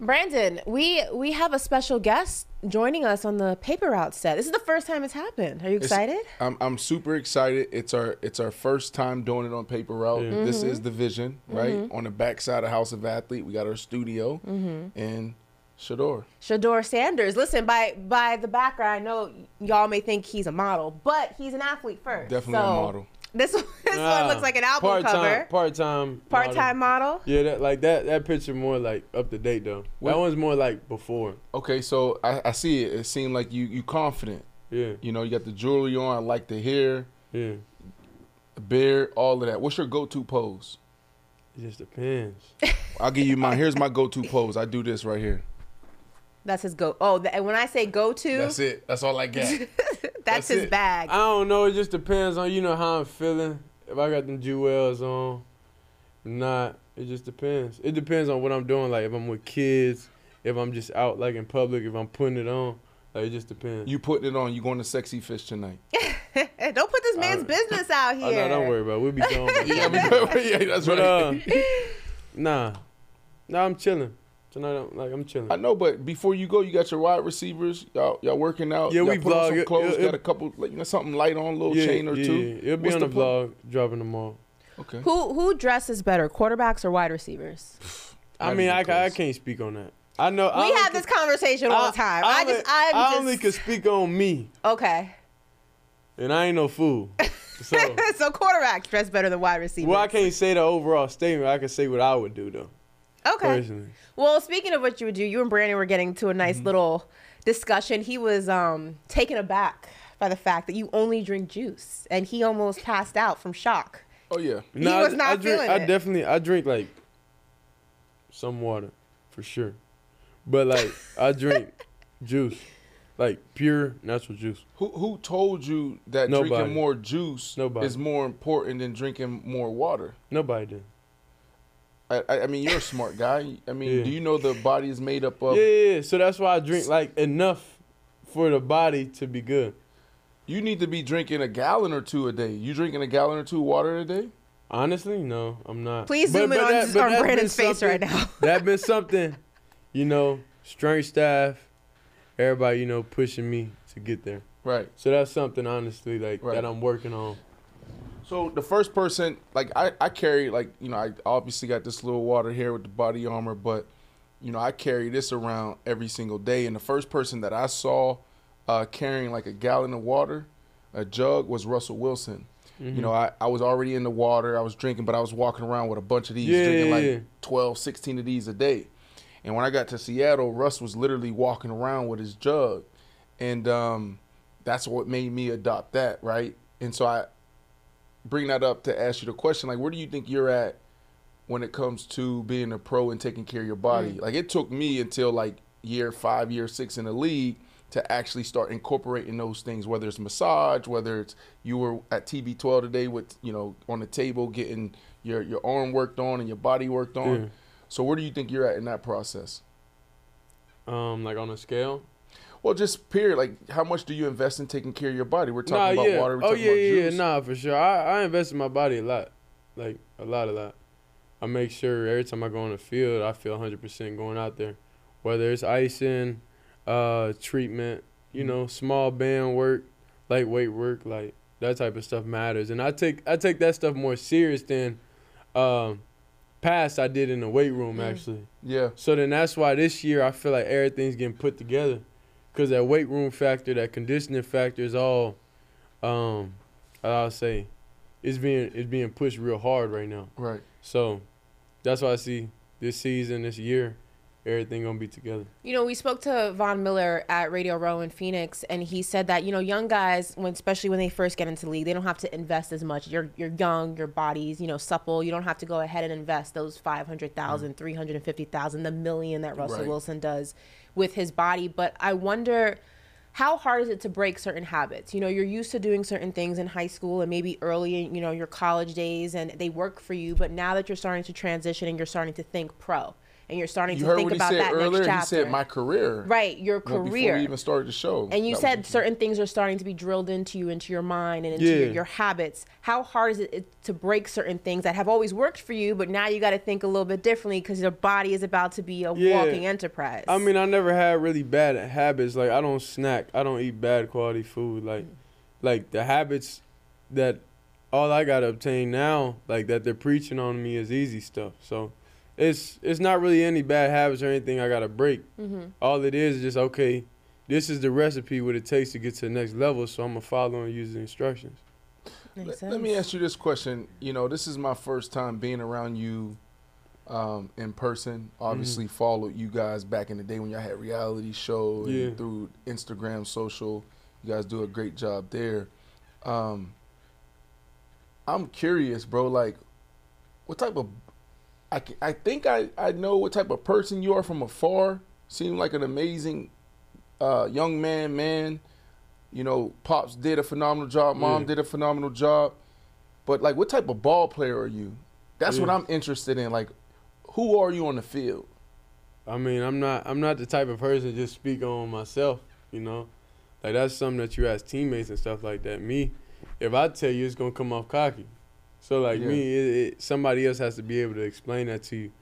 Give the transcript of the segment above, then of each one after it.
Brandon, we we have a special guest joining us on the paper route set. This is the first time it's happened. Are you It's- excited? I'm, I'm super excited. It's our it's our first time doing it on paper route. Yeah. This Mhm. is the vision, right? Mhm. On the backside of House of Athlete, we got our studio Mhm. and Shedeur. Shedeur Sanders. Listen, by by the background, I know y'all may think he's a model, but he's an athlete first. Definitely So, a model. This this Nah, one looks like an album part-time, cover. Part-time. Part time model. Yeah, that like that that picture more like up to date though. What- That one's more like before. Okay, so I, I see it. It seemed like you you confident. Yeah. You know, you got the jewelry on. I like the hair. Yeah. The beard, all of that. What's your go-to pose? It just depends. I'll give you mine. Here's my go-to pose. I do this right here. That's his go. Oh, th- and when I say go to, That's it. That's all I got. that's, his bag. I don't know. It just depends on you know how I'm feeling. If I got them jewels on, not. It just depends. It depends on what I'm doing. Like if I'm with kids, if I'm just out like in public, if I'm putting it on. Like it just depends. You putting it on. You going to Sexy Fish tonight? Don't put this man's business out Oh, here. no, don't worry about it. We'll be gone. Yeah, then. we- yeah, that's But, right. Uh, nah. Nah, I'm chilling. Tonight, I'm, like, I'm chilling. I know, but before you go, you got your wide receivers. Y'all, y'all working out. Yeah, y'all we put on vlog. some clothes. it- got a couple, like, you know, something light on, a little yeah, chain or yeah, two. yeah. It'll be What's on the, plan? vlog, dropping them all. Okay. Who who dresses better, quarterbacks or wide receivers? I mean, I, I can't speak on that. I know. We only have this conversation all the time. I, only- just I'm I just only can speak on me, okay. and I ain't no fool. So, so quarterbacks dress better than wide receivers. well, I can't say the overall statement. I can say what I would do though. Okay. Personally. Well, speaking of what you would do, you and Brandon were getting to a nice Mm-hmm. little discussion. He was um, taken aback by the fact that you only drink juice, and he almost passed out from shock. Oh yeah. He was not I drink, feeling I it. definitely, I drink like some water, for sure. But like, I drink juice, like pure natural juice. Who who told you that Nobody. drinking more juice Nobody. is more important than drinking more water? Nobody did. I, I, I mean, you're a smart guy. I mean, Yeah. do you know the body is made up of? yeah, yeah, yeah. So that's why I drink like enough for the body to be good. You need to be drinking a gallon or two a day. You drinking a gallon or two water a day? Honestly, no, I'm not. Please zoom in on- on that's Brandon's face right now. that been something, you know, strength staff, everybody, you know, pushing me to get there. Right. So that's something honestly like Right. that I'm working on. So the first person, like I, I carry, like you know, I obviously got this little water here with the body armor, but you know, I carry this around every single day. And the first person that I saw uh, carrying like a gallon of water, a jug, was Russell Wilson. Mm-hmm. You know, I, I was already in the water, I was drinking, but I was walking around with a bunch of these, Yeah, drinking yeah, like yeah. 12, 16 of these a day. And when I got to Seattle, Russ was literally walking around with his jug. And um, that's what made me adopt that, right? And so I bring that up to ask you the question like, where do you think you're at when it comes to being a pro and taking care of your body? Mm. Like, it took me until like year five, year six in the league to actually start incorporating those things, whether it's massage, whether it's you were at TB12 today with, you know, on the table getting your, your arm worked on and your body worked on. Yeah. So where do you think you're at in that process? Um, like on a scale. Well, just period. Like, how much do you invest in taking care of your body? We're talking nah, about yeah. water. We're oh talking yeah, about yeah, juice. yeah. Nah, for sure. I, I invest in my body a lot, like a lot, a lot. I make sure every time I go on the field, I feel 100% going out there, whether it's icing, uh, treatment, you Mm-hmm. know, small band work, lightweight work, like that type of stuff matters. And I take I take that stuff more serious than, um, past I did in the weight room Mm. actually. Yeah. So then that's why this year I feel like everything's getting put together, cause that weight room factor, that conditioning factor is all, um, I'll say, it's being it's being pushed real hard right now. Right. So that's why I see this season, this year, everything gonna be together. You know, we spoke to Von Miller at Radio Row in Phoenix, and he said that you know, young guys, when especially when they first get into the league, they don't have to invest as much. You're you're young, your body's you know supple. You don't have to go ahead and invest those 500,000, mm. 350,000, the million that Russell Right. Wilson does with his body. But I wonder. How hard is it to break certain habits? You know, you're used to doing certain things in high school and maybe early in, you know, your college days and they work for you, but now that you're starting to transition and you're starting to think pro and you're starting You to think he about that earlier. next He chapter. said my career. Right, your You know, Before we even started the show. and you That said certain things are starting to be drilled into you, into your mind, and into your, Yeah. your habits. How hard is it to break certain things that have always worked for you, but now you got to think a little bit differently because your body is about to be a Yeah. walking enterprise? I mean, I never had really bad habits. Like I don't snack. I don't eat bad quality food. Like, like the habits that all I gotta obtain now, like that they're preaching on me, is easy stuff. So, it's it's not really any bad habits or anything I gotta break. Mhm. All it is is just okay. This is the recipe what it takes to get to the next level. So I'm gonna follow and use the instructions. Makes Let, let me ask you this question. You know, this is my first time being around you um, in person. Obviously, Mm-hmm. followed you guys back in the day when y'all had reality show Yeah. through Instagram, social. You guys do a great job there. Um, I'm curious, bro. Like, what type of? I, I think I, I know what type of person you are from afar. Seem like an amazing uh, young man, man. You know, pops did a phenomenal job. Mom did a phenomenal job. But like, what type of ball player are you? That's what I'm interested in. Like, who are you on the field? I mean, I'm not I'm not the type of person to just speak on myself, you know. Like that's something that you ask teammates and stuff like that. Me, if I tell you, it's gonna come off cocky. So like Yeah. me, it, it, somebody else has to be able to explain that to you.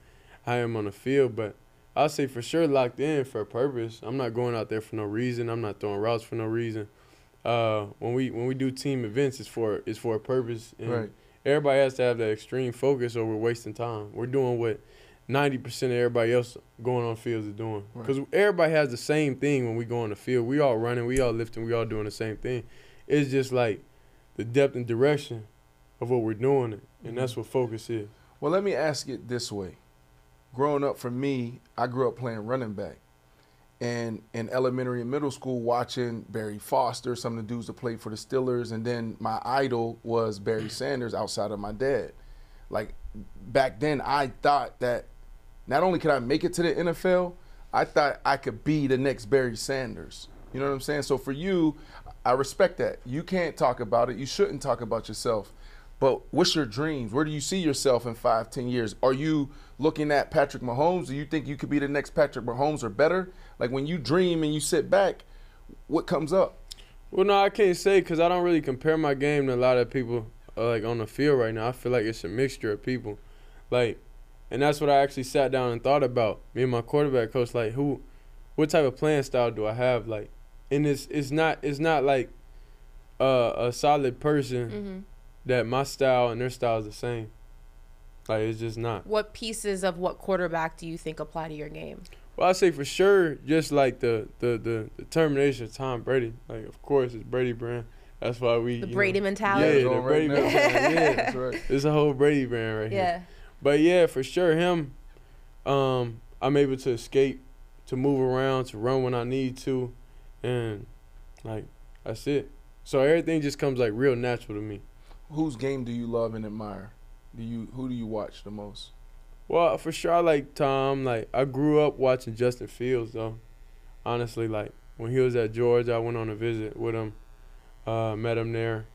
I am on the field, but I'll say for sure locked in for a purpose. I'm not going out there for no reason. I'm not throwing routes for no reason. Uh, when we when we do team events, it's for it's for a purpose. And Right. Everybody has to have that extreme focus, or we're wasting time. We're doing what ninety percent of everybody else going on fields is doing. Right. Because everybody has the same thing when we go on the field. We all running, we all lifting, we all doing the same thing. It's just like the depth and direction of what we're doing, and that's what focus is. Well, let me ask it this way. Growing up for me, I grew up playing running back. And in elementary and middle school, watching Barry Foster, some of the dudes that played for the Steelers, and then my idol was Barry Sanders outside of my dad. Like back then, I thought that not only could I make it to the NFL, I thought I could be the next Barry Sanders. You know what I'm saying? So for you, I respect that. You can't talk about it. You shouldn't talk about yourself. But what's your dreams? Where do you see yourself in five, ten years? Are you looking at Patrick Mahomes? Do you think you could be the next Patrick Mahomes or better? Like when you dream and you sit back, what comes up? Well, no, I can't say because I don't really compare my game to a lot of people uh, like on the field right now. I feel like it's a mixture of people, like, and that's what I actually sat down and thought about. Me and my quarterback coach, like, who, what type of playing style do I have? Like, and it's it's not it's not like uh, a solid person Mhm. That my style and their style is the same. Like, it's just not. What pieces of what quarterback do you think apply to your game? Well, I say for sure, just like the the the determination of Tom Brady. Like, of course, it's Brady brand. That's why we The Brady know, mentality. Yeah, the Going right Brady now. mentality. Yeah, That's right. it's a whole Brady brand right here. Yeah. But yeah, for sure, him. Um, I'm able to escape, to move around, to run when I need to, and like that's it. So everything just comes like real natural to me. Whose game do you love and admire? Do you who do you watch the most? Well, for sure, I like Tom. Like I grew up watching Justin Fields, though. Honestly, like when he was at Georgia, I went on a visit with him, uh, met him there,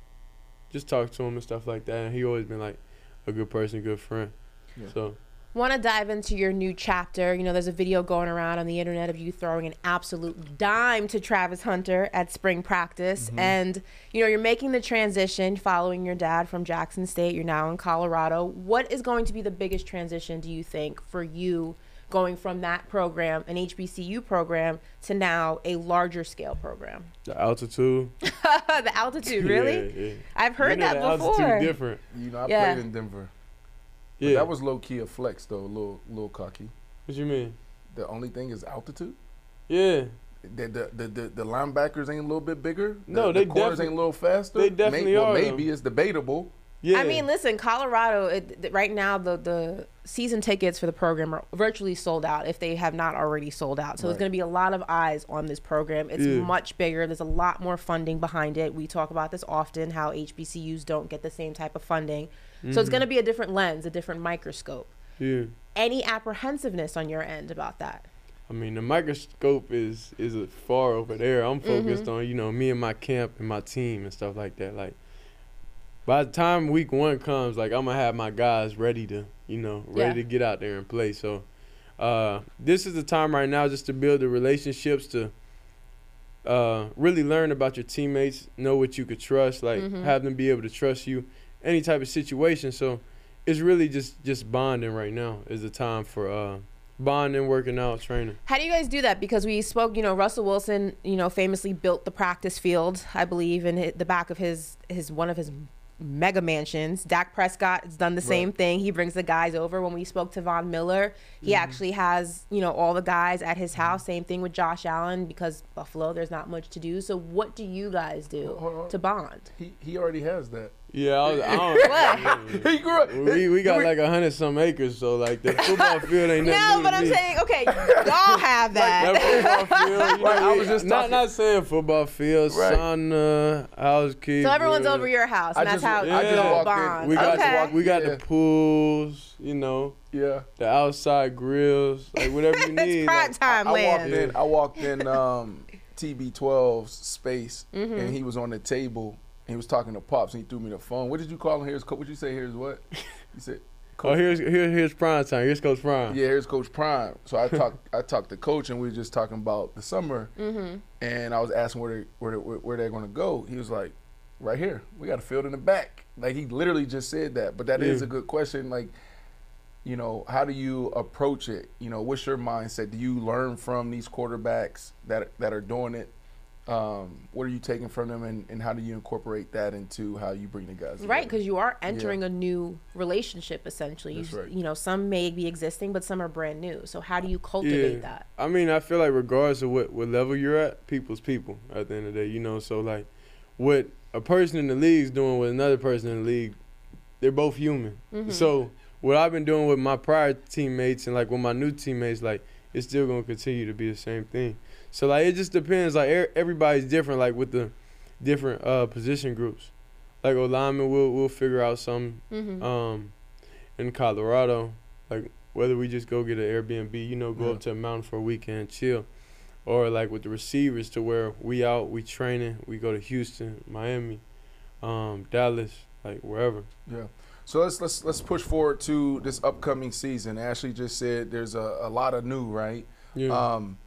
just talked to him and stuff like that. And he always been like a good person, good friend. Yeah. So Want to dive into your new chapter? You know, there's a video going around on the internet of you throwing an absolute dime to Travis Hunter at spring practice. Mm-hmm. And, you know, you're making the transition following your dad from Jackson State. You're now in Colorado. What is going to be the biggest transition, do you think, for you going from that program, an HBCU program, to now a larger scale program? the altitude, the altitude, really? Yeah, yeah. I've heard You know that the before. Altitude different. You know, I Yeah. played in Denver. But Yeah. that was low key a flex though, a little little cocky. what do you mean? The only thing is altitude. Yeah. The the, the, the, the linebackers ain't a little bit bigger. The, No, the they corners defi- ain't a little faster. they definitely May- well, are, Maybe it's debatable. Yeah. I mean, listen, Colorado it, right now the the season tickets for the program are virtually sold out if they have not already sold out. So there's going to be a lot of eyes on this program. It's Yeah. much bigger. There's a lot more funding behind it. We talk about this often how HBCUs don't get the same type of funding. So Mm-hmm. it's going to be a different lens, a different microscope. yeah. Any apprehensiveness on your end about that? I mean, the microscope is is far over there. I'm focused on you know me and my camp and my team and stuff like that. Like by the time week one comes, like I'm gonna have my guys ready to you know ready Yeah. to get out there and play. So uh, this is the time right now just to build the relationships to uh, really learn about your teammates, know what you could trust, like Mhm. have them be able to trust you, any type of situation. So it's really just just bonding right now is the time for uh, bonding, working out, training. How do you guys do that? Because we spoke, you know, Russell Wilson, you know, famously built the practice field, I believe, in the back of his his one of his mega mansions. Dak Prescott has done the same thing. He brings the guys over. When we spoke to Von Miller, he Mm-hmm. actually has, you know, all the guys at his house. Same thing with Josh Allen because Buffalo, there's not much to do. So what do you guys do Hold to bond? He he already has that. Yeah, I, was, I don't. He grew up. we we got like a hundred some acres, so like the football field ain't nothing No, new but to I'm me. saying, okay, y'all have that. That football field, you Right, know, I was just not talking- not saying football field, Right. sauna, housekeeping. so everyone's over your house, and I that's just- how I you just walked in. We got okay. we got Yeah. the pools, you know, Yeah. the outside grills, like whatever you it's need. prime like- time I walked land. in. I walked in um, TB12's space, Mm-hmm. and he was on the table. And he was talking to pops, and he threw me the phone. What did you call him? Here's what you say? Here's what? You said. Oh, here's here, here's prime time. Here's Coach Prime. Yeah, here's Coach Prime. So I talked, I talked to Coach, and we were just talking about the summer. Mm-hmm. And I was asking where they, where they, where they're going to go. He was like, right here. We got a field in the back. Like he literally just said that. But that is Yeah. a good question. Like, you know, how do you approach it? You know, what's your mindset? Do you learn from these quarterbacks that that are doing it? Um, what are you taking from them, and, and how do you incorporate that into how you bring the guys? Right, because you are entering a new relationship essentially. That's you, right. you know, some may be existing, but some are brand new. So how do you cultivate Yeah. that? I mean, I feel like regardless of what, what level you're at, people's people at the end of the day, you know. So like, what a person in the league is doing with another person in the league, they're both human. Mm-hmm. So what I've been doing with my prior teammates and like with my new teammates, like it's still gonna continue to be the same thing. So like it just depends. Like er- everybody's different. Like with the different uh, position groups, like O lineman, we'll we'll figure out some Mm-hmm. um, in Colorado, like whether we just go get an Airbnb, you know, go Yeah. up to a mountain for a weekend, chill, or like with the receivers to where we out, we training, we go to Houston, Miami, um, Dallas, like wherever. Yeah. So let's let's let's push forward to this upcoming season. Ashley just said there's a, a lot of new, right? Yeah. Um,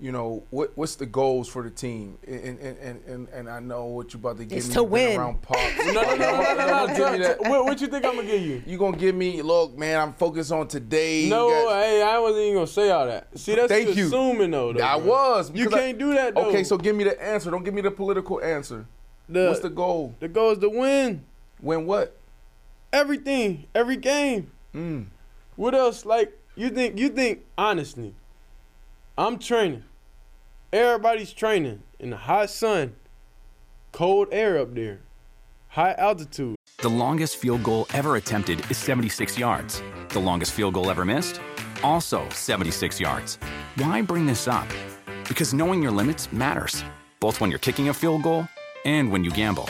you know what what's the goals for the team? And and and, and, and I know what you about to give It's me. to win. Around Pops. no, no, no, no, no, no, no, Give me that. What, what you think I'm gonna give you? You gonna give me look, man? I'm focused on today. No, got- hey, I wasn't even gonna say all that. See, that's Thank you. assuming though. though I bro. was. You can't do that though. Okay, so give me the answer. Don't give me the political answer. the, What's the goal? the goal is to win Win what? Everything, every game. Mm. What else? Like you think? You think honestly? I'm training. Everybody's training in the hot sun, cold air up there, high altitude. The longest field goal ever attempted is 76 yards. The longest field goal ever missed? Also 76 yards. Why bring this up? Because knowing your limits matters, both when you're kicking a field goal and when you gamble.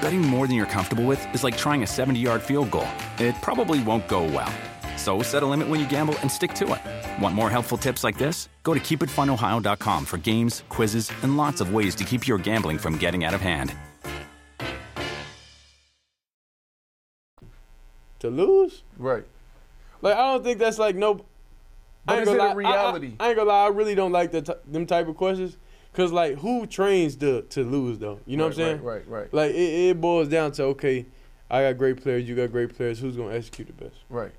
Betting more than you're comfortable with is like trying a 70 yard field goal. It probably won't go well. So set a limit when you gamble and stick to it. Want more helpful tips like this? Go to keepitfunohio.com for games, quizzes, and lots of ways to keep your gambling from getting out of hand. To lose? Right. Like I don't think that's like no. But I ain't is gonna it a lie, I- I- reality? I, ain't gonna lie. I really don't like that t- them type of questions. Cause like who trains to to lose though? You know right, what I'm saying? Right, right, right. Like it, it boils down to okay, I got great players, you got great players. Who's gonna execute the best? Right.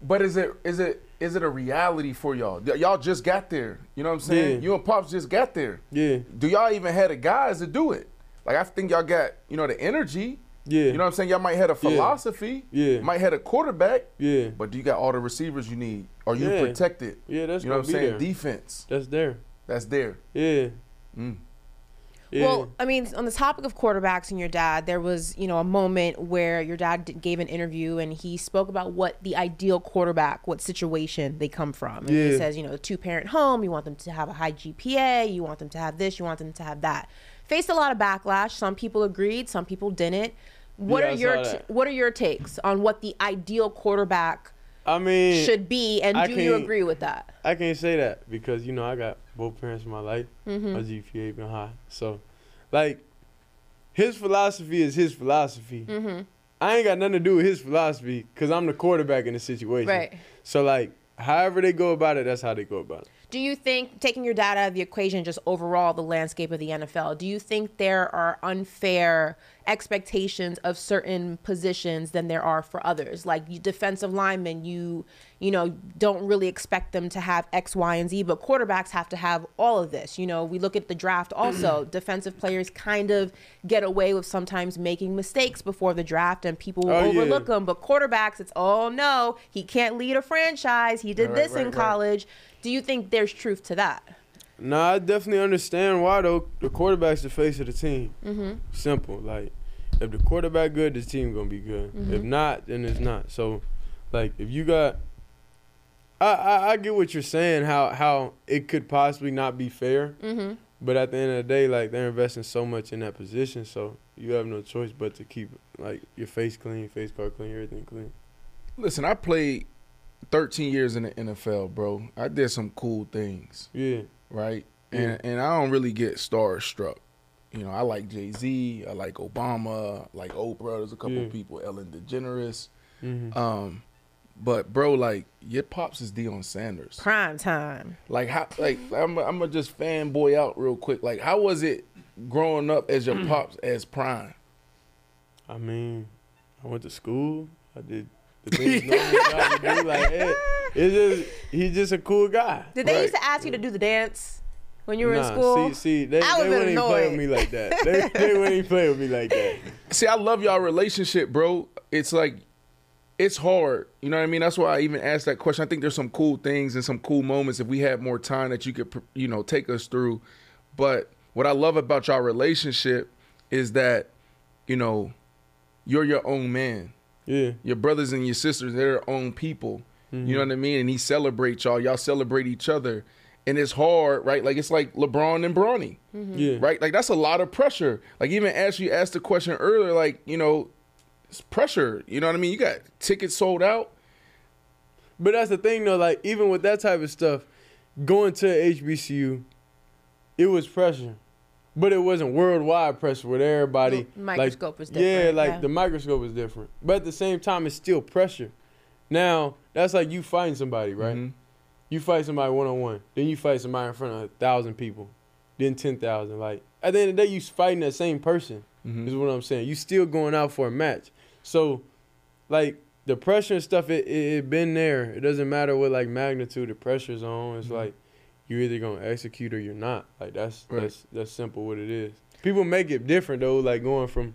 But is it is it is it a reality for y'all? Y'all just got there. You know what I'm saying? Yeah. You and Pops just got there. Yeah. Do y'all even have the guys to do it? Like I think y'all got, you know, the energy. Yeah. You know what I'm saying? Y'all might have a philosophy. Yeah. Might have a quarterback. Yeah. But do you got all the receivers you need? Are you Yeah. protected? Yeah, that's you know what I'm saying? there. Defense. That's there. That's there. Yeah. Mm. Yeah. Well, I mean, on the topic of quarterbacks and your dad, there was, you know, a moment where your dad gave an interview and he spoke about what the ideal quarterback, what situation they come from. And he says, you know, a two parent home, you want them to have a high GPA, you want them to have this, you want them to have that. Faced a lot of backlash. Some people agreed, some people didn't. What Yeah, are your t- what are your takes on what the ideal quarterback I mean, should be and I do you agree with that? I can't say that because you know I got both parents in my life. Mm-hmm. My GPA been high, so like his philosophy is his philosophy. Mm-hmm. I ain't got nothing to do with his philosophy because I'm the quarterback in the situation. Right. So like, however they go about it, that's how they go about it. Do you think taking your dad out of the equation, just overall the landscape of the NFL, do you think there are unfair expectations of certain positions than there are for others? Like you defensive linemen, you you know don't really expect them to have X, Y, and Z, but quarterbacks have to have all of this. You know, we look at the draft also. defensive players kind of get away with sometimes making mistakes before the draft, and people will Oh, yeah. overlook them. But quarterbacks, it's oh no, he can't lead a franchise. He did Right, this in right, right. college. Do you think there's truth to that? Nah, I definitely understand why though. The quarterback's the face of the team. Mm-hmm. Simple. Like, if the quarterback good, the team gonna be good. If not, then it's not. So, like, if you got, I I, I get what you're saying. How how it could possibly not be fair. Mm-hmm. But at the end of the day, like they're investing so much in that position, so you have no choice but to keep like your face clean, face card clean, everything clean. Listen, I played 13 years in the NFL, bro. I did some cool things, Yeah. Right? Yeah. And and I don't really get starstruck. You know, I like Jay Z, I like Obama, I like Oprah. There's a couple Yeah. people, Ellen DeGeneres. Mm-hmm. Um, but bro, like your pops is Deion Sanders. Prime time. Like how? Like I'm, I'm gonna just fanboy out real quick. Like how was it growing up as your pops as Prime? I mean, I went to school. I did the things normal guys do. Like, it's just he's just a cool guy. Did they Right. used to ask you to do the dance when you were nah, in school? see, see, they, I they would've wouldn't been even play with me like that. They, they wouldn't even play with me like that. See, I love y'all relationship, bro. It's like it's hard. You know what I mean? That's why I even asked that question. I think there's some cool things and some cool moments if we had more time that you could, you know, take us through. But what I love about y'all relationship is that, you know, you're your own man. Yeah, Your brothers and your sisters, they're their own people. Mm-hmm. You know what I mean? And he celebrates y'all. Y'all celebrate each other. And it's hard, right? Like it's like LeBron and Bronny yeah, right? Like that's a lot of pressure. Like even as you asked the question earlier, like you know, it's pressure. You know what I mean? You got tickets sold out. But that's the thing though. Like even with that type of stuff, going to HBCU, it was pressure, but it wasn't worldwide pressure with everybody. The microscope like, was Yeah, like yeah. the microscope was different, but at the same time, it's still pressure. Now that's like you fighting somebody, right? Mhm. You fight somebody one on one, then you fight somebody in front of a thousand people, then ten thousand. Like at the end of the day, you fighting that same person. Mhm. Is what I'm saying. You still going out for a match. So, like the pressure and stuff, it, it it been there. It doesn't matter what like magnitude the pressure's on. It's like you're either gonna execute or you're not. Like that's Right. that's that's simple what it is. People make it different though, like going from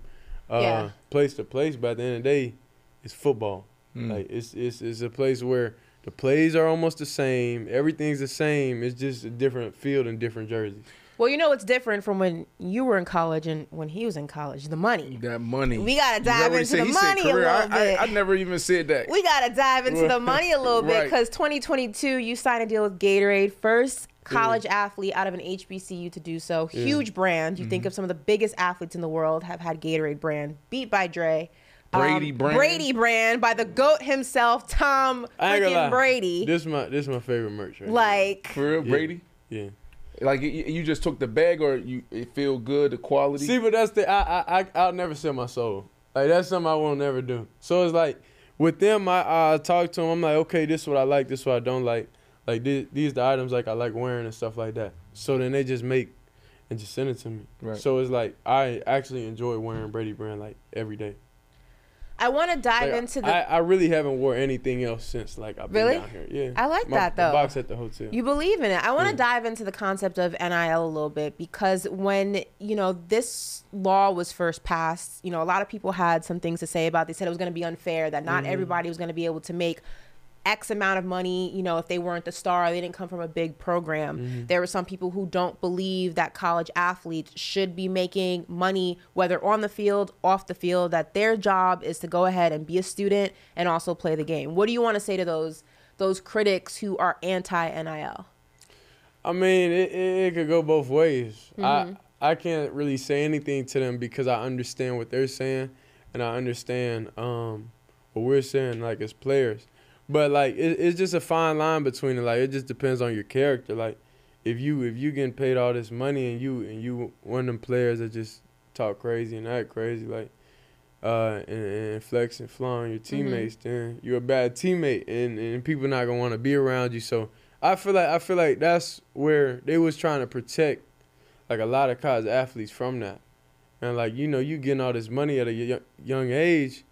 uh, Yeah. place to place. But at the end of the day, it's football. Mm. Like it's it's it's a place where the plays are almost the same. Everything's the same. It's just a different field and different jerseys. Well, you know it's different from when you were in college and when he was in college. The money. That money. We gotta dive into said- the he money a career. I- little bit. I, I never even said that. We gotta dive into the money a little bit Right. because 2022, you signed a deal with Gatorade, first college athlete out of an HBCU to do so. Huge brand. You Mm-hmm. think of some of the biggest athletes in the world have had Gatorade brand, beat by Dre. Um, Brady brand. Brady brand by the goat himself, Tom I ain't gonna lie. freaking Brady. This my this my favorite merch right here. like, For real, Yeah. Brady. yeah. Like you, you just took the bag, or you it feel good, the quality. See, but that's the I I I'll never sell my soul. Like that's something I won't never do. So it's like with them, I I talk to them. I'm like, okay, this is what I like. This is what I don't like. Like these these the items like I like wearing and stuff like that. So then they just make and just send it to me. Right. So it's like I actually enjoy wearing Brady brand like every day. I want to dive Like, into the. I, I really haven't wore anything else since like I've been Really? down here. Yeah, I like My- that, though. box at the hotel. You believe in it. I want to Yeah. dive into the concept of NIL a little bit because when, you know, this law was first passed, you know, a lot of people had some things to say about it. They said it was going to be unfair, that not mm-hmm. everybody was going to be able to make X amount of money, you know, if they weren't the star, they didn't come from a big program. There were some people who don't believe that college athletes should be making money, whether on the field, off the field, that their job is to go ahead and be a student and also play the game. What do you want to say to those those critics who are anti NIL? I mean, it, it, it could go both ways. Mm-hmm. I I can't really say anything to them because I understand what they're saying, and I understand um, what we're saying, like as players. But like, it, it's just a fine line between it. Like, it just depends on your character. Like, if you if you getting paid all this money and you and you one of them players that just talk crazy and act crazy, like. Uh, and, and flex and flaw your teammates, then you're a bad teammate, and, and people not gonna want to be around you. So I feel like I feel like that's where they was trying to protect like a lot of college athletes from that. And like you know, you getting all this money at a y- young age,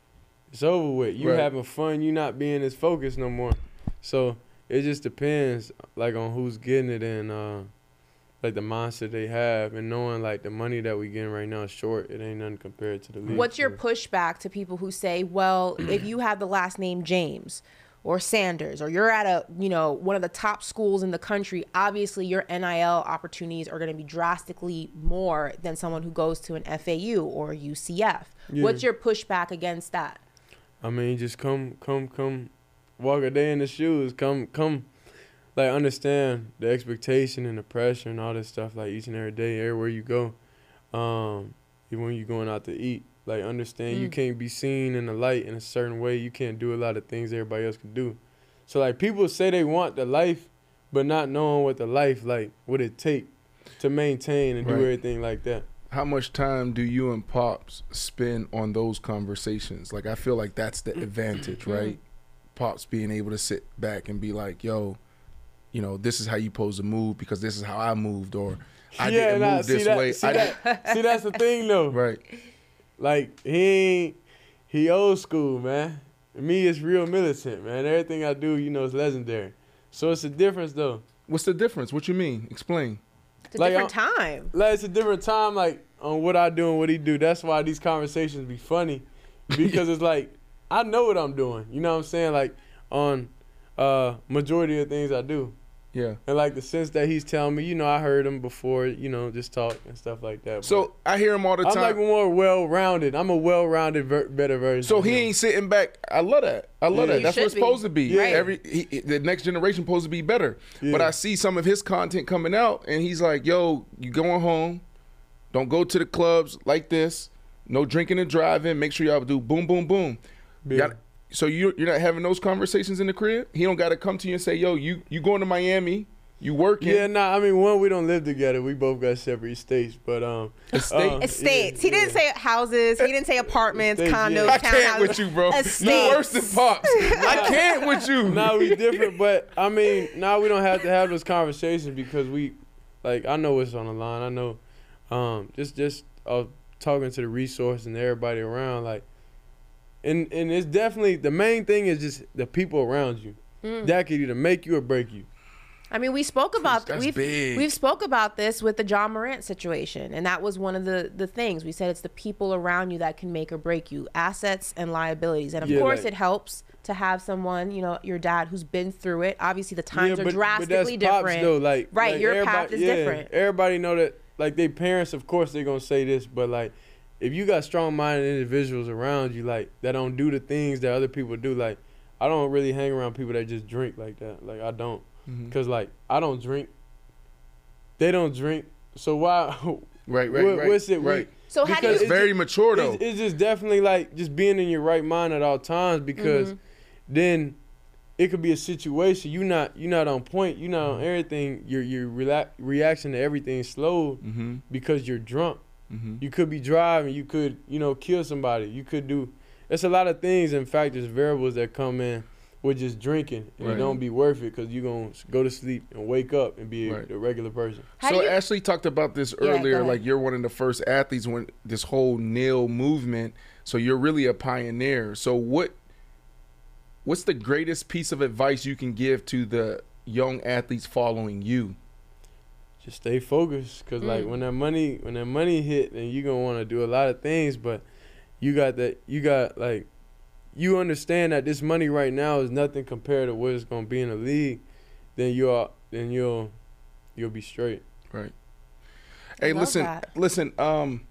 it's over with. You Right. having fun, you not being as focused no more. So it just depends like on who's getting it and uh like the mindset they have and knowing like the money that we getting right now is short. It ain't nothing compared to the league. What's your pushback to people who say, well, if you have the last name James or Sanders, or you're at a, you know, one of the top schools in the country, obviously your NIL opportunities are going to be drastically more than someone who goes to an FAU or UCF. What's your pushback against that? I mean, just come, come, come, walk a day in the shoes. Come, come, like understand the expectation and the pressure and all this stuff. Like each and every day, everywhere you go, um, even when you're going out to eat, like understand you can't be seen in the light in a certain way. You can't do a lot of things everybody else can do. So like people say they want the life, but not knowing what the life like, what it take to maintain and Right. do everything like that. How much time do you and Pops spend on those conversations? Like I feel like that's the advantage, mm-hmm. right? Pops being able to sit back and be like, "Yo, you know, this is how you pose to move because this is how I moved, or I didn't nah, move this that- way." See, that, see, that's the thing though. right. Like he ain't he old school, man. Me is real militant, man. Everything I do, you know, is legendary. So it's a difference though. What's the difference? What you mean? Explain. It's a Like, different time. Like it's a different time, like on what I do and what he do. That's why these conversations be funny, because it's like I know what I'm doing. You know what I'm saying? Like on uh majority of things I do, Yeah. and like the sense that he's telling me, you know, I heard him before, you know, just talk and stuff like that. So I hear him all the time. I'm like more well-rounded. I'm a well-rounded, ver- better version. So he ain't sitting back. I love that. I love Yeah. that. He That's what's be. supposed to be. Yeah. Every he, he- the next generation supposed to be better. Yeah. But I see some of his content coming out, and he's like, "Yo, you going home? Don't go to the clubs like this. No drinking and driving. Make sure y'all do boom, boom, boom. You Yeah. Gotta- so you you're not having those conversations in the crib. He don't got to come to you and say, "Yo, you you going to Miami? You working? Yeah, nah. I mean, one, we don't live together. We both got separate estates, but um, Estate? um, Estates. yeah, he didn't yeah. say houses. He didn't say apartments, Estates, condos, yeah. I can't townhouses. with you, bro. You worse than pops. I can't with you. Nah, we different, but I mean, now we don't have to have those conversations because we, like, I know what's on the line. I know, um, just just uh, talking to the resource and everybody around, like, and and it's definitely the main thing is just the people around you. Mm. That could either make you or break you. I mean, we spoke about That's we've big. we've spoke about this with the Ja Morant situation, and that was one of the the things we said. It's the people around you that can make or break you, assets and liabilities, and of Yeah, course, like- it helps to have someone, you know, your dad who's been through it. Obviously, the times Yeah, are but- but drastically that's pops, different. though, like, right, like your path is yeah, different. Everybody know that, like, their parents, of course, they're gonna say this, but like, if you got strong-minded individuals around you, like, that don't do the things that other people do, like, I don't really hang around people that just drink like that. Like, I don't, Mhm. cause like, I don't drink. They don't drink, so why? Right, right, what- right. What's it? we- right. So how do you? It's very mature though. it's, it's just definitely like just being in your right mind at all times because Mm-hmm. then it could be a situation you not you not on point you not on everything your your rela- reaction to everything slowed mm-hmm. because you're drunk Mm-hmm. you could be driving you could you know kill somebody you could do it's a lot of things and factors variables that come in with just drinking and Right. it don't be worth it because you're gonna go to sleep and wake up and be a, Right. a regular person How so you- Ashley talked about this earlier. ahead. like you're one of the first athletes when this whole NIL movement. So you're really a pioneer. So what what's the greatest piece of advice you can give to the young athletes following you? Just stay focused because like when that money when that money hit then you're gonna want to do a lot of things but you got that you got like you understand that this money right now is nothing compared to what it's gonna be in the league then you'll then you'll you'll be straight Right. Hey, listen, that. listen. Um,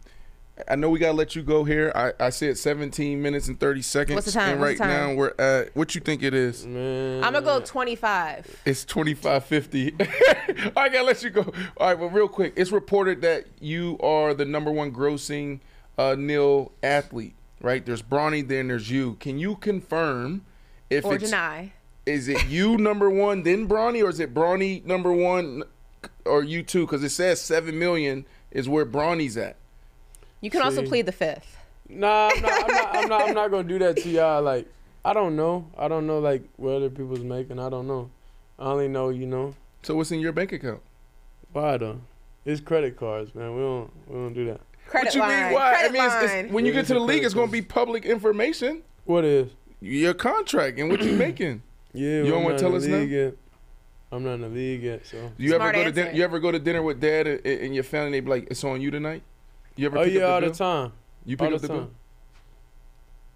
I know we gotta let you go here. I, I said 17 minutes and 30 seconds. What's the time? And right the time? now we're at what you think it is? man I'm gonna go 25. It's 25.50. I gotta let you go. All right, but real quick, it's reported that you are the number one grossing uh, NIL athlete. Right? There's Bronny, then there's you. Can you confirm if Or it's deny. is it you number one, then Bronny, or is it Bronny number one, or you two? Because it says seven million is where Bronny's at. You can also See. plead the fifth. Nah, I'm not, I'm not. I'm not. I'm not gonna do that to y'all. Like, I don't know. I don't know like what other people's making. I don't know. I only know, you know, So what's in your bank account? why though? It's credit cards, man. We don't. We don't do that. Credit what you line. mean? Why? Credit I mean, it's, it's, line. when you Yeah, get to the league, it's gonna be public information. What is? Your contract and what you making. Yeah. You don't wanna tell us the now? Yet. I'm not in the league yet, so. Do you Smart ever go to answer. dinner? You ever go to dinner with dad and, and your family? They be like, "It's on you tonight." You ever? Oh pick yeah, all up the bill? time. You pick all up the the time. bill.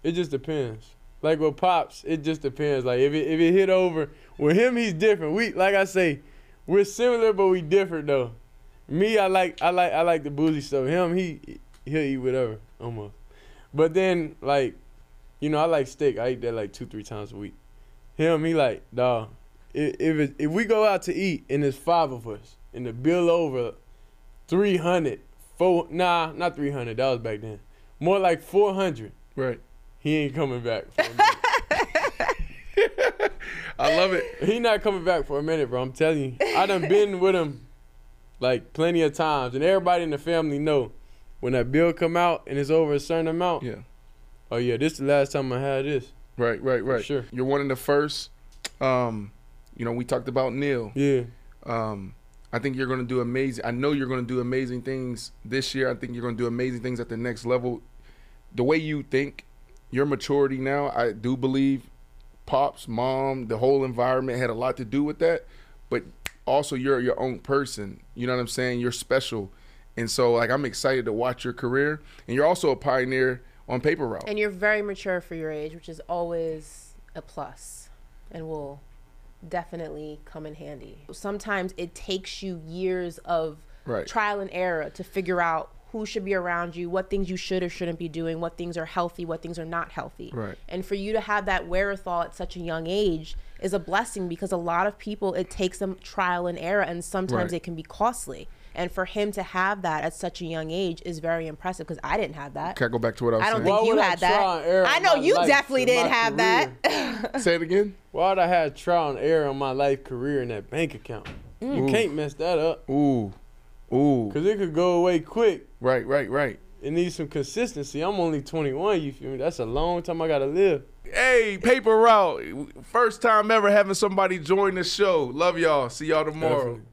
It just depends. Like with pops, it just depends. Like if it if it hit over with him, he's different. We like I say, we're similar, but we different though. Me, I like I like I like the boozy stuff. Him, he he'll eat whatever almost. But then like, you know, I like steak. I eat that like two three times a week. Him, he like dog. If if, if we go out to eat and there's five of us and the bill over 300, four nah not 300. That was back then. More like 400 Right. he ain't coming back. For a. I love it. he not coming back for a minute, bro. I'm telling you. I done been with him like plenty of times, and everybody in the family know when that bill come out and it's over a certain amount. Yeah. Oh yeah, this is the last time I had this. Right. Right. Right. Sure. You're one of the first. Um, you know, we talked about NIL. Yeah. Um, I think you're going to do amazing. I know you're going to do amazing things this year. I think you're going to do amazing things at the next level. The way you think, your maturity now, I do believe pops, mom, the whole environment had a lot to do with that. But also, you're your own person. You know what I'm saying? You're special. And so, like, I'm excited to watch your career. And you're also a pioneer on paper route. And you're very mature for your age, which is always a plus and will definitely come in handy. Sometimes it takes you years of Right. trial and error to figure out who should be around you, what things you should or shouldn't be doing, what things are healthy, what things are not healthy. Right. And for you to have that wherewithal at such a young age is a blessing because a lot of people it takes them trial and error and sometimes Right. it can be costly. And for him to have that at such a young age is very impressive because I didn't have that. Can I go back to what I was I don't saying? think you would I had try and err that. I know you definitely didn't my have that. Say it again. Why'd I have trial and error on my life career in that bank account? You mm. can't mess that up Ooh. Ooh. because it could go away quick. Right, right, right. It needs some consistency. I'm only 21. You feel me? That's a long time I gotta live. Hey, Paper Route. First time ever having somebody join the show. Love y'all. See y'all tomorrow. Definitely.